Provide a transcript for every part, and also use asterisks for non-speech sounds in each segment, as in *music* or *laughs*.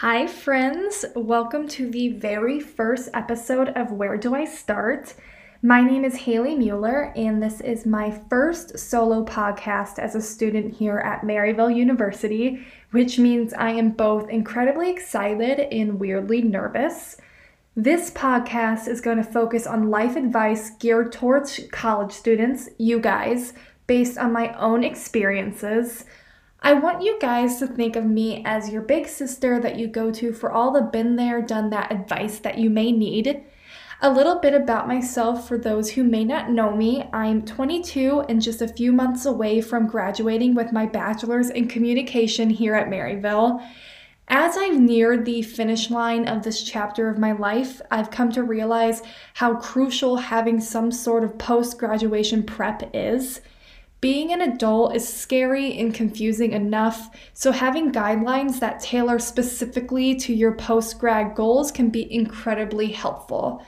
Hi, friends. Welcome to the very first episode of Where Do I Start? My name is Haley Mueller, and this is my first solo podcast as a student here at Maryville University, which means I am both incredibly excited and weirdly nervous. This podcast is going to focus on life advice geared towards college students, you guys, based on my own experiences. I want you guys to think of me as your big sister that you go to for all the been there, done that advice that you may need. A little bit about myself for those who may not know me. I'm 22 and just a few months away from graduating with my bachelor's in communication here at Maryville. As I've neared the finish line of this chapter of my life, I've come to realize how crucial having some sort of post graduation prep is. Being an adult is scary and confusing enough, so having guidelines that tailor specifically to your post grad goals can be incredibly helpful.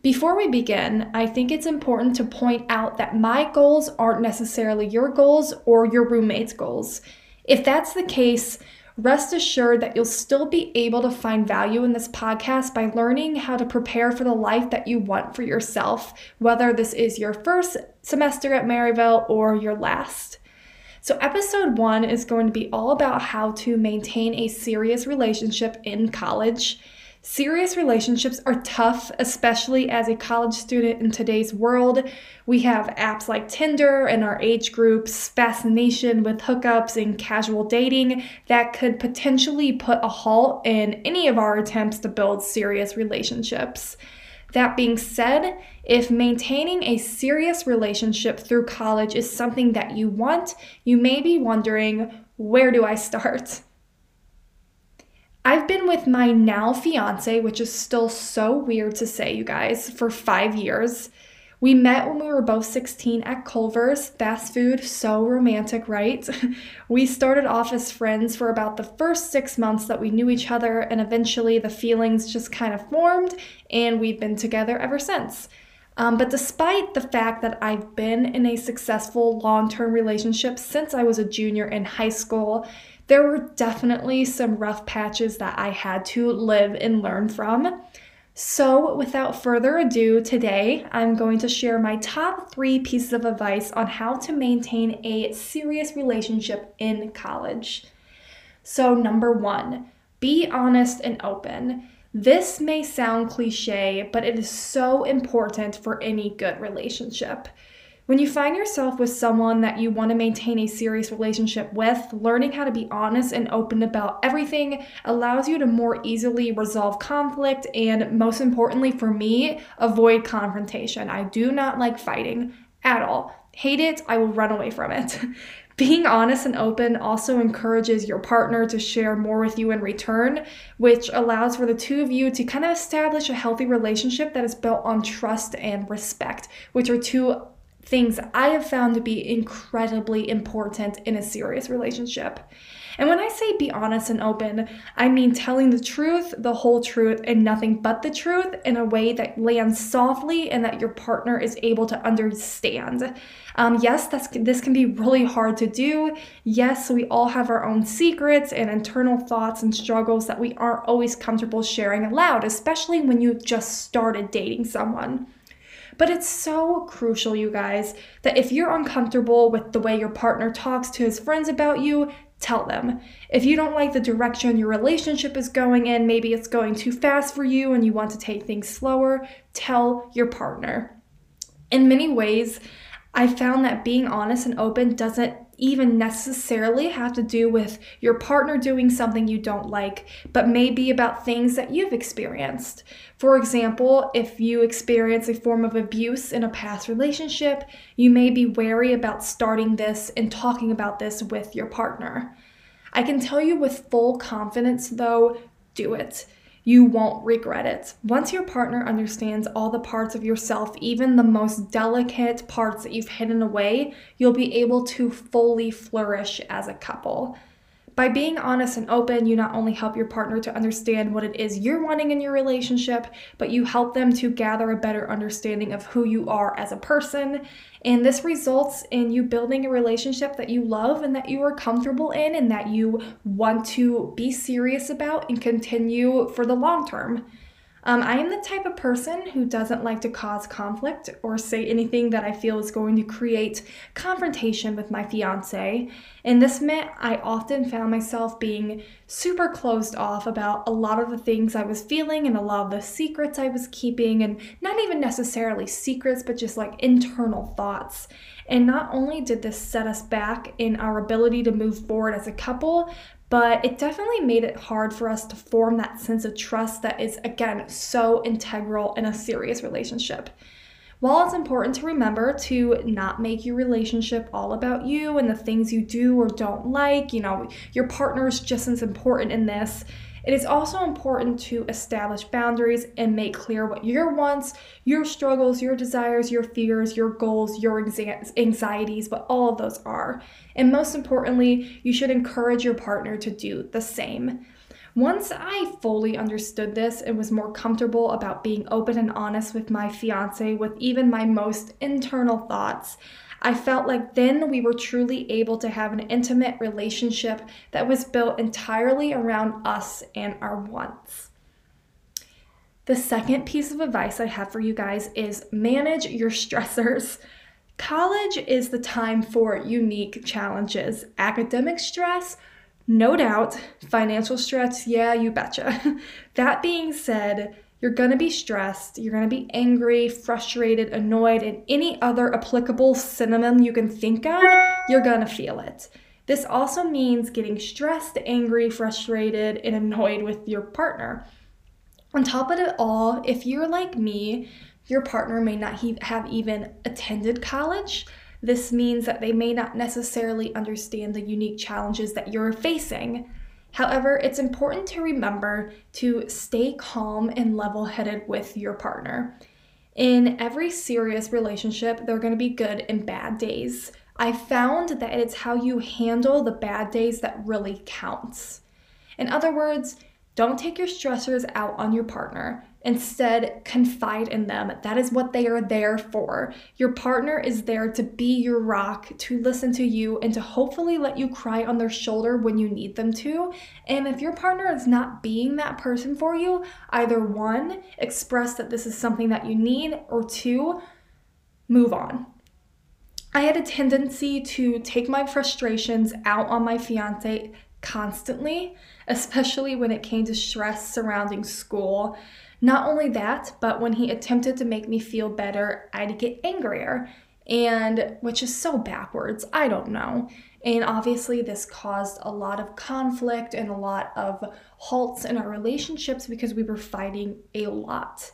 Before we begin, I think it's important to point out that my goals aren't necessarily your goals or your roommate's goals. If that's the case, Rest assured that you'll still be able to find value in this podcast by learning how to prepare for the life that you want for yourself, whether this is your first semester at Maryville or your last. So, episode one is going to be all about how to maintain a serious relationship in college. Serious relationships are tough, especially as a college student in today's world. We have apps like Tinder and our age group's fascination with hookups and casual dating that could potentially put a halt in any of our attempts to build serious relationships. That being said, if maintaining a serious relationship through college is something that you want, you may be wondering where do I start? I've been with my now fiance, which is still so weird to say, you guys, for five years. We met when we were both 16 at Culver's, fast food, so romantic, right? *laughs* we started off as friends for about the first six months that we knew each other, and eventually the feelings just kind of formed, and we've been together ever since. Um, but despite the fact that I've been in a successful long term relationship since I was a junior in high school, there were definitely some rough patches that I had to live and learn from. So, without further ado, today I'm going to share my top three pieces of advice on how to maintain a serious relationship in college. So, number one, be honest and open. This may sound cliche, but it is so important for any good relationship. When you find yourself with someone that you want to maintain a serious relationship with, learning how to be honest and open about everything allows you to more easily resolve conflict and, most importantly for me, avoid confrontation. I do not like fighting at all. Hate it, I will run away from it. *laughs* Being honest and open also encourages your partner to share more with you in return, which allows for the two of you to kind of establish a healthy relationship that is built on trust and respect, which are two things I have found to be incredibly important in a serious relationship. And when I say be honest and open, I mean telling the truth, the whole truth, and nothing but the truth in a way that lands softly and that your partner is able to understand. Um, yes, this can be really hard to do. Yes, we all have our own secrets and internal thoughts and struggles that we aren't always comfortable sharing aloud, especially when you've just started dating someone. But it's so crucial, you guys, that if you're uncomfortable with the way your partner talks to his friends about you, tell them. If you don't like the direction your relationship is going in, maybe it's going too fast for you and you want to take things slower, tell your partner. In many ways, I found that being honest and open doesn't even necessarily have to do with your partner doing something you don't like, but maybe about things that you've experienced. For example, if you experience a form of abuse in a past relationship, you may be wary about starting this and talking about this with your partner. I can tell you with full confidence, though, do it you won't regret it. Once your partner understands all the parts of yourself, even the most delicate parts that you've hidden away, you'll be able to fully flourish as a couple. By being honest and open, you not only help your partner to understand what it is you're wanting in your relationship, but you help them to gather a better understanding of who you are as a person. And this results in you building a relationship that you love and that you are comfortable in and that you want to be serious about and continue for the long term. Um, I am the type of person who doesn't like to cause conflict or say anything that I feel is going to create confrontation with my fiance. And this meant I often found myself being super closed off about a lot of the things I was feeling and a lot of the secrets I was keeping, and not even necessarily secrets, but just like internal thoughts. And not only did this set us back in our ability to move forward as a couple, but it definitely made it hard for us to form that sense of trust that is, again, so integral in a serious relationship. While it's important to remember to not make your relationship all about you and the things you do or don't like, you know, your partner is just as important in this. It is also important to establish boundaries and make clear what your wants, your struggles, your desires, your fears, your goals, your anxieties, what all of those are. And most importantly, you should encourage your partner to do the same. Once I fully understood this and was more comfortable about being open and honest with my fiance, with even my most internal thoughts, I felt like then we were truly able to have an intimate relationship that was built entirely around us and our wants. The second piece of advice I have for you guys is manage your stressors. College is the time for unique challenges. Academic stress, no doubt. Financial stress, yeah, you betcha. *laughs* that being said, you're going to be stressed, you're going to be angry, frustrated, annoyed, and any other applicable synonym you can think of, you're going to feel it. This also means getting stressed, angry, frustrated, and annoyed with your partner. On top of it all, if you're like me, your partner may not have even attended college. This means that they may not necessarily understand the unique challenges that you're facing. However, it's important to remember to stay calm and level headed with your partner. In every serious relationship, there are going to be good and bad days. I found that it's how you handle the bad days that really counts. In other words, don't take your stressors out on your partner. Instead, confide in them. That is what they are there for. Your partner is there to be your rock, to listen to you, and to hopefully let you cry on their shoulder when you need them to. And if your partner is not being that person for you, either one, express that this is something that you need, or two, move on. I had a tendency to take my frustrations out on my fiance constantly, especially when it came to stress surrounding school. Not only that, but when he attempted to make me feel better, I'd get angrier, and which is so backwards. I don't know. And obviously, this caused a lot of conflict and a lot of halts in our relationships because we were fighting a lot.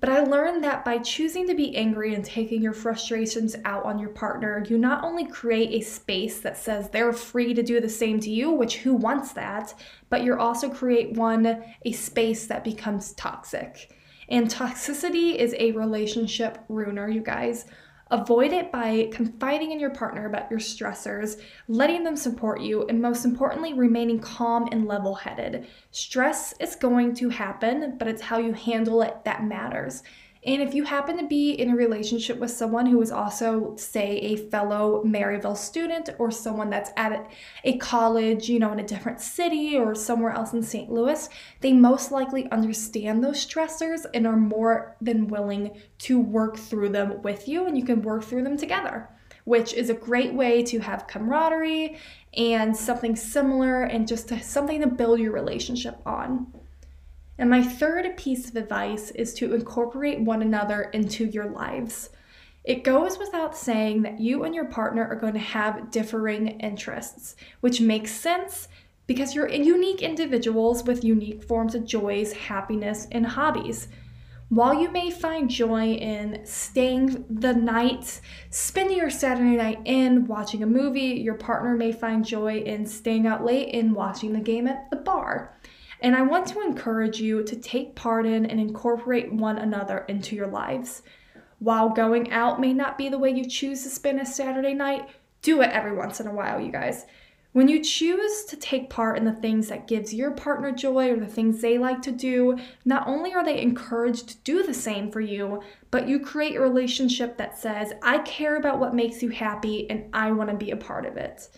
But I learned that by choosing to be angry and taking your frustrations out on your partner, you not only create a space that says they're free to do the same to you, which who wants that, but you also create one, a space that becomes toxic. And toxicity is a relationship ruiner, you guys. Avoid it by confiding in your partner about your stressors, letting them support you, and most importantly, remaining calm and level headed. Stress is going to happen, but it's how you handle it that matters. And if you happen to be in a relationship with someone who is also, say, a fellow Maryville student or someone that's at a college, you know, in a different city or somewhere else in St. Louis, they most likely understand those stressors and are more than willing to work through them with you, and you can work through them together. Which is a great way to have camaraderie and something similar and just something to build your relationship on. And my third piece of advice is to incorporate one another into your lives. It goes without saying that you and your partner are going to have differing interests, which makes sense because you're unique individuals with unique forms of joys, happiness, and hobbies. While you may find joy in staying the night, spending your Saturday night in watching a movie, your partner may find joy in staying out late and watching the game at the bar. And I want to encourage you to take part in and incorporate one another into your lives. While going out may not be the way you choose to spend a Saturday night, do it every once in a while, you guys. When you choose to take part in the things that gives your partner joy or the things they like to do, not only are they encouraged to do the same for you, but you create a relationship that says, I care about what makes you happy and I want to be a part of it.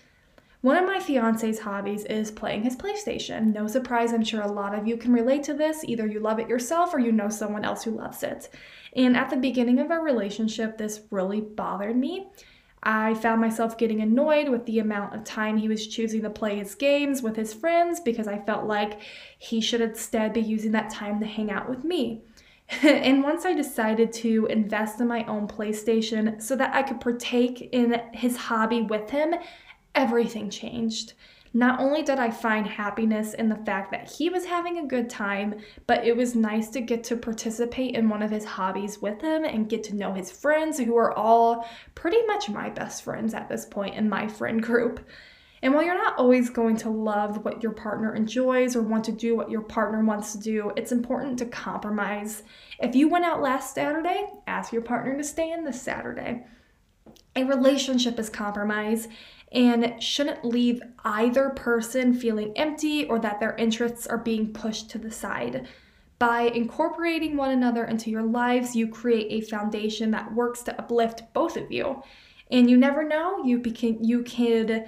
One of my fiance's hobbies is playing his PlayStation. No surprise, I'm sure a lot of you can relate to this. Either you love it yourself or you know someone else who loves it. And at the beginning of our relationship, this really bothered me. I found myself getting annoyed with the amount of time he was choosing to play his games with his friends because I felt like he should instead be using that time to hang out with me. *laughs* and once I decided to invest in my own PlayStation so that I could partake in his hobby with him, everything changed. Not only did I find happiness in the fact that he was having a good time, but it was nice to get to participate in one of his hobbies with him and get to know his friends, who are all pretty much my best friends at this point in my friend group. And while you're not always going to love what your partner enjoys or want to do what your partner wants to do, it's important to compromise. If you went out last Saturday, ask your partner to stay in this Saturday. A relationship is compromise, and shouldn't leave either person feeling empty or that their interests are being pushed to the side. By incorporating one another into your lives, you create a foundation that works to uplift both of you. And you never know, you begin you could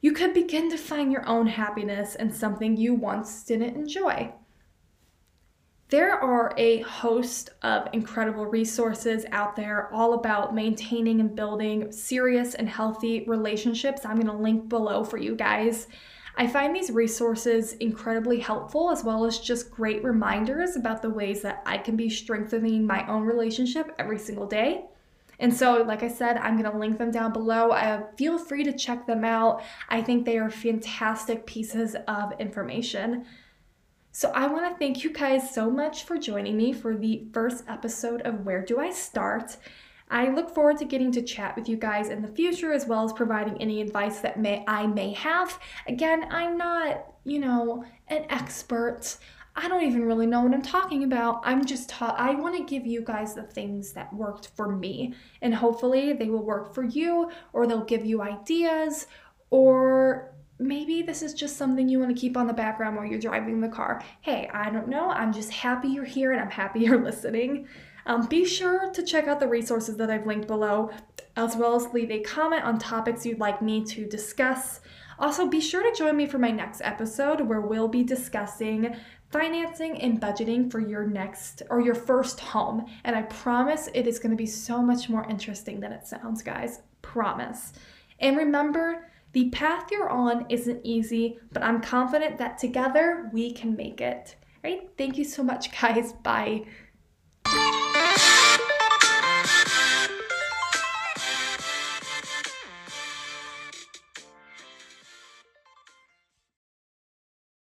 you could begin to find your own happiness in something you once didn't enjoy. There are a host of incredible resources out there all about maintaining and building serious and healthy relationships. I'm going to link below for you guys. I find these resources incredibly helpful as well as just great reminders about the ways that I can be strengthening my own relationship every single day. And so, like I said, I'm going to link them down below. Uh, feel free to check them out. I think they are fantastic pieces of information. So, I want to thank you guys so much for joining me for the first episode of Where Do I Start? I look forward to getting to chat with you guys in the future as well as providing any advice that may I may have. Again, I'm not, you know, an expert. I don't even really know what I'm talking about. I'm just taught I want to give you guys the things that worked for me and hopefully they will work for you or they'll give you ideas or maybe this is just something you want to keep on the background while you're driving the car. Hey, I don't know. I'm just happy you're here and I'm happy *laughs* you're listening. Um, be sure to check out the resources that I've linked below, as well as leave a comment on topics you'd like me to discuss. Also, be sure to join me for my next episode where we'll be discussing financing and budgeting for your next or your first home. And I promise it is going to be so much more interesting than it sounds, guys. Promise. And remember, the path you're on isn't easy, but I'm confident that together we can make it. All right? Thank you so much, *laughs* guys. Bye.